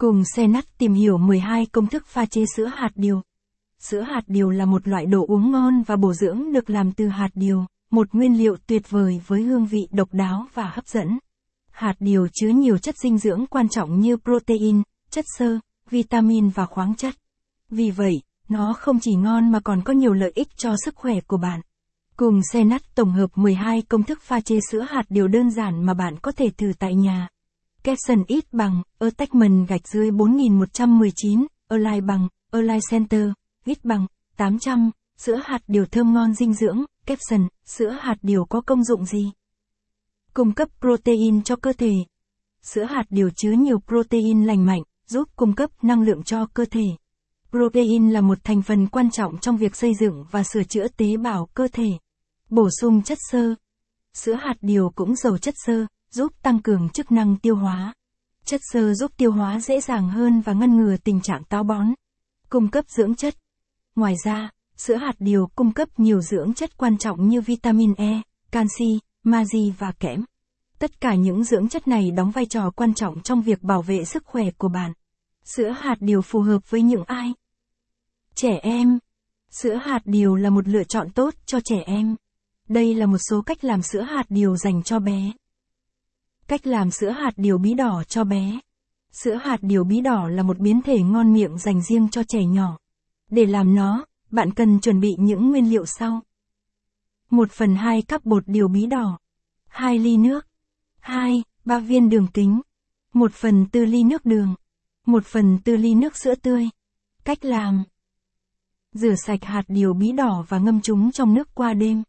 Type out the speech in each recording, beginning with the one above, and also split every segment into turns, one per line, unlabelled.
Cùng xe nắt tìm hiểu 12 công thức pha chế sữa hạt điều. Sữa hạt điều là một loại đồ uống ngon và bổ dưỡng được làm từ hạt điều, một nguyên liệu tuyệt vời với hương vị độc đáo và hấp dẫn. Hạt điều chứa nhiều chất dinh dưỡng quan trọng như protein, chất xơ, vitamin và khoáng chất. Vì vậy, nó không chỉ ngon mà còn có nhiều lợi ích cho sức khỏe của bạn. Cùng xe nắt tổng hợp 12 công thức pha chế sữa hạt điều đơn giản mà bạn có thể thử tại nhà caption ít bằng, attachment gạch dưới 4119, align bằng, align center, ít bằng, 800, sữa hạt điều thơm ngon dinh dưỡng, caption, sữa hạt điều có công dụng gì? Cung cấp protein cho cơ thể. Sữa hạt điều chứa nhiều protein lành mạnh, giúp cung cấp năng lượng cho cơ thể. Protein là một thành phần quan trọng trong việc xây dựng và sửa chữa tế bào cơ thể. Bổ sung chất xơ. Sữa hạt điều cũng giàu chất xơ, giúp tăng cường chức năng tiêu hóa. Chất xơ giúp tiêu hóa dễ dàng hơn và ngăn ngừa tình trạng táo bón. Cung cấp dưỡng chất. Ngoài ra, sữa hạt điều cung cấp nhiều dưỡng chất quan trọng như vitamin E, canxi, magie và kẽm. Tất cả những dưỡng chất này đóng vai trò quan trọng trong việc bảo vệ sức khỏe của bạn. Sữa hạt điều phù hợp với những ai? Trẻ em. Sữa hạt điều là một lựa chọn tốt cho trẻ em. Đây là một số cách làm sữa hạt điều dành cho bé. Cách làm sữa hạt điều bí đỏ cho bé. Sữa hạt điều bí đỏ là một biến thể ngon miệng dành riêng cho trẻ nhỏ. Để làm nó, bạn cần chuẩn bị những nguyên liệu sau. 1 phần 2 cắp bột điều bí đỏ. 2 ly nước. 2, 3 viên đường kính. 1 phần 4 ly nước đường. 1 phần 4 ly nước sữa tươi. Cách làm. Rửa sạch hạt điều bí đỏ và ngâm chúng trong nước qua đêm.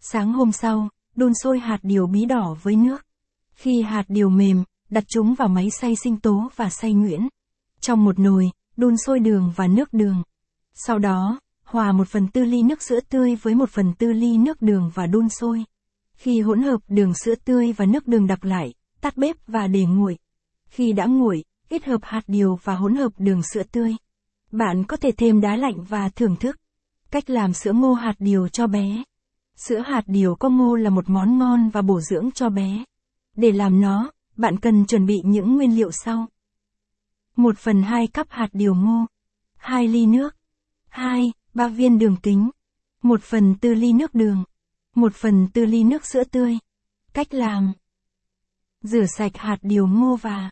Sáng hôm sau, đun sôi hạt điều bí đỏ với nước. Khi hạt điều mềm, đặt chúng vào máy xay sinh tố và xay nhuyễn. Trong một nồi, đun sôi đường và nước đường. Sau đó, hòa 1 phần tư ly nước sữa tươi với 1 phần tư ly nước đường và đun sôi. Khi hỗn hợp đường sữa tươi và nước đường đặc lại, tắt bếp và để nguội. Khi đã nguội, kết hợp hạt điều và hỗn hợp đường sữa tươi. Bạn có thể thêm đá lạnh và thưởng thức. Cách làm sữa ngô hạt điều cho bé. Sữa hạt điều có ngô là một món ngon và bổ dưỡng cho bé. Để làm nó, bạn cần chuẩn bị những nguyên liệu sau. 1 phần 2 cắp hạt điều ngô. 2 ly nước. 2, 3 viên đường kính. 1 phần 4 ly nước đường. 1 phần 4 ly nước sữa tươi. Cách làm. Rửa sạch hạt điều ngô và